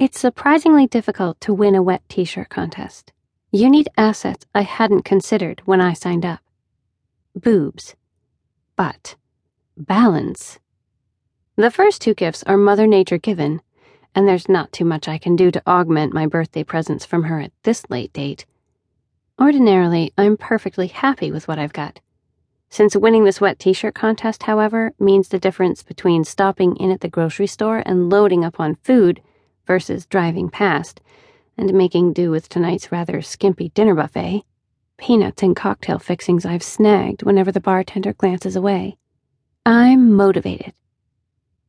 It's surprisingly difficult to win a wet t shirt contest. You need assets I hadn't considered when I signed up boobs, butt, balance. The first two gifts are Mother Nature given, and there's not too much I can do to augment my birthday presents from her at this late date. Ordinarily, I'm perfectly happy with what I've got. Since winning this wet t shirt contest, however, means the difference between stopping in at the grocery store and loading up on food versus driving past and making do with tonight's rather skimpy dinner buffet, peanuts and cocktail fixings I've snagged whenever the bartender glances away. I'm motivated.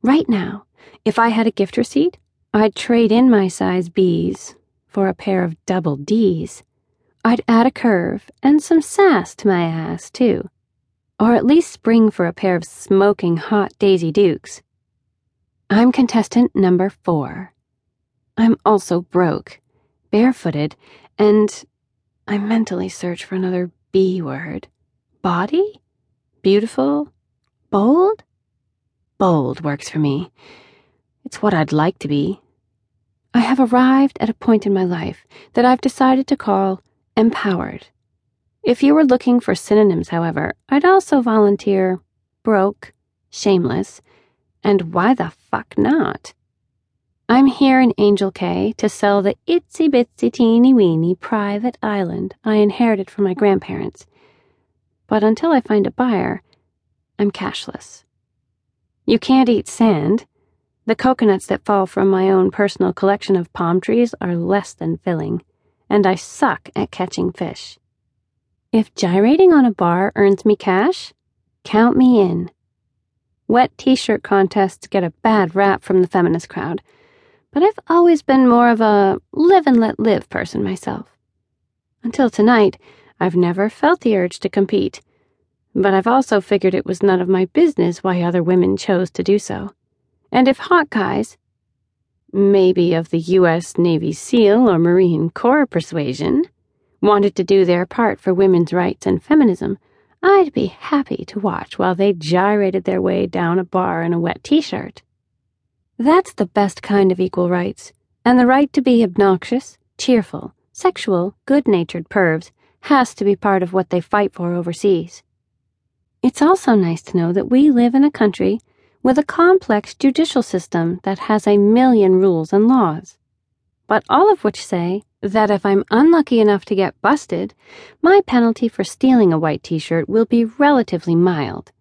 Right now, if I had a gift receipt, I'd trade in my size B's for a pair of double D's. I'd add a curve and some sass to my ass, too. Or at least spring for a pair of smoking hot Daisy Dukes. I'm contestant number four. I'm also broke, barefooted, and I mentally search for another B word. Body? Beautiful? Bold? Bold works for me. It's what I'd like to be. I have arrived at a point in my life that I've decided to call empowered. If you were looking for synonyms, however, I'd also volunteer broke, shameless, and why the fuck not? I'm here in Angel Cay to sell the itsy bitsy teeny weeny private island I inherited from my grandparents. But until I find a buyer, I'm cashless. You can't eat sand. The coconuts that fall from my own personal collection of palm trees are less than filling, and I suck at catching fish. If gyrating on a bar earns me cash, count me in. Wet t shirt contests get a bad rap from the feminist crowd but I've always been more of a live and let live person myself. Until tonight, I've never felt the urge to compete, but I've also figured it was none of my business why other women chose to do so. And if hot guys, maybe of the U.S. Navy SEAL or Marine Corps persuasion, wanted to do their part for women's rights and feminism, I'd be happy to watch while they gyrated their way down a bar in a wet t shirt. That's the best kind of equal rights, and the right to be obnoxious, cheerful, sexual, good natured pervs has to be part of what they fight for overseas. It's also nice to know that we live in a country with a complex judicial system that has a million rules and laws, but all of which say that if I'm unlucky enough to get busted, my penalty for stealing a white t shirt will be relatively mild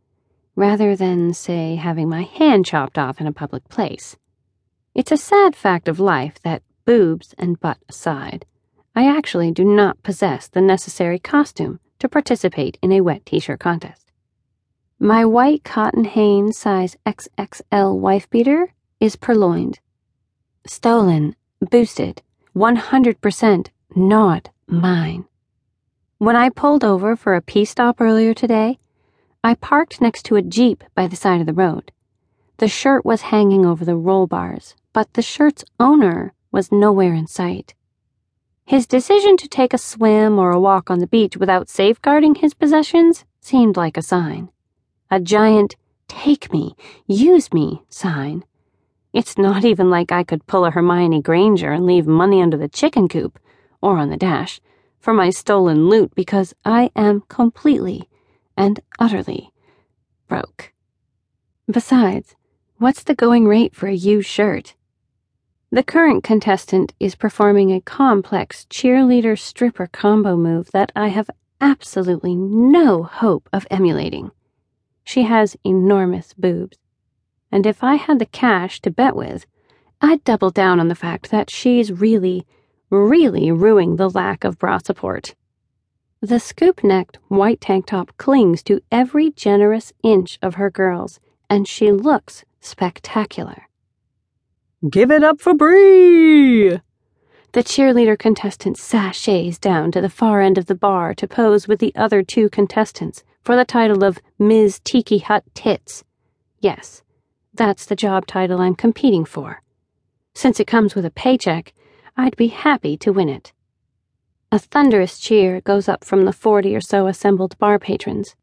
rather than, say, having my hand chopped off in a public place. It's a sad fact of life that, boobs and butt aside, I actually do not possess the necessary costume to participate in a wet t shirt contest. My white cotton Hanes size XXL wife beater is purloined. Stolen, boosted, 100% not mine. When I pulled over for a pee stop earlier today, I parked next to a Jeep by the side of the road. The shirt was hanging over the roll bars, but the shirt's owner was nowhere in sight. His decision to take a swim or a walk on the beach without safeguarding his possessions seemed like a sign. A giant, take me, use me sign. It's not even like I could pull a Hermione Granger and leave money under the chicken coop, or on the dash, for my stolen loot because I am completely and utterly broke. Besides, what's the going rate for a used shirt? The current contestant is performing a complex cheerleader stripper combo move that I have absolutely no hope of emulating. She has enormous boobs, and if I had the cash to bet with, I'd double down on the fact that she's really, really ruining the lack of bra support. The scoop necked white tank top clings to every generous inch of her girls, and she looks spectacular. Give it up for Bree! The cheerleader contestant sashays down to the far end of the bar to pose with the other two contestants for the title of Ms. Tiki Hut Tits. Yes, that's the job title I'm competing for. Since it comes with a paycheck, I'd be happy to win it. A thunderous cheer goes up from the forty or so assembled bar patrons.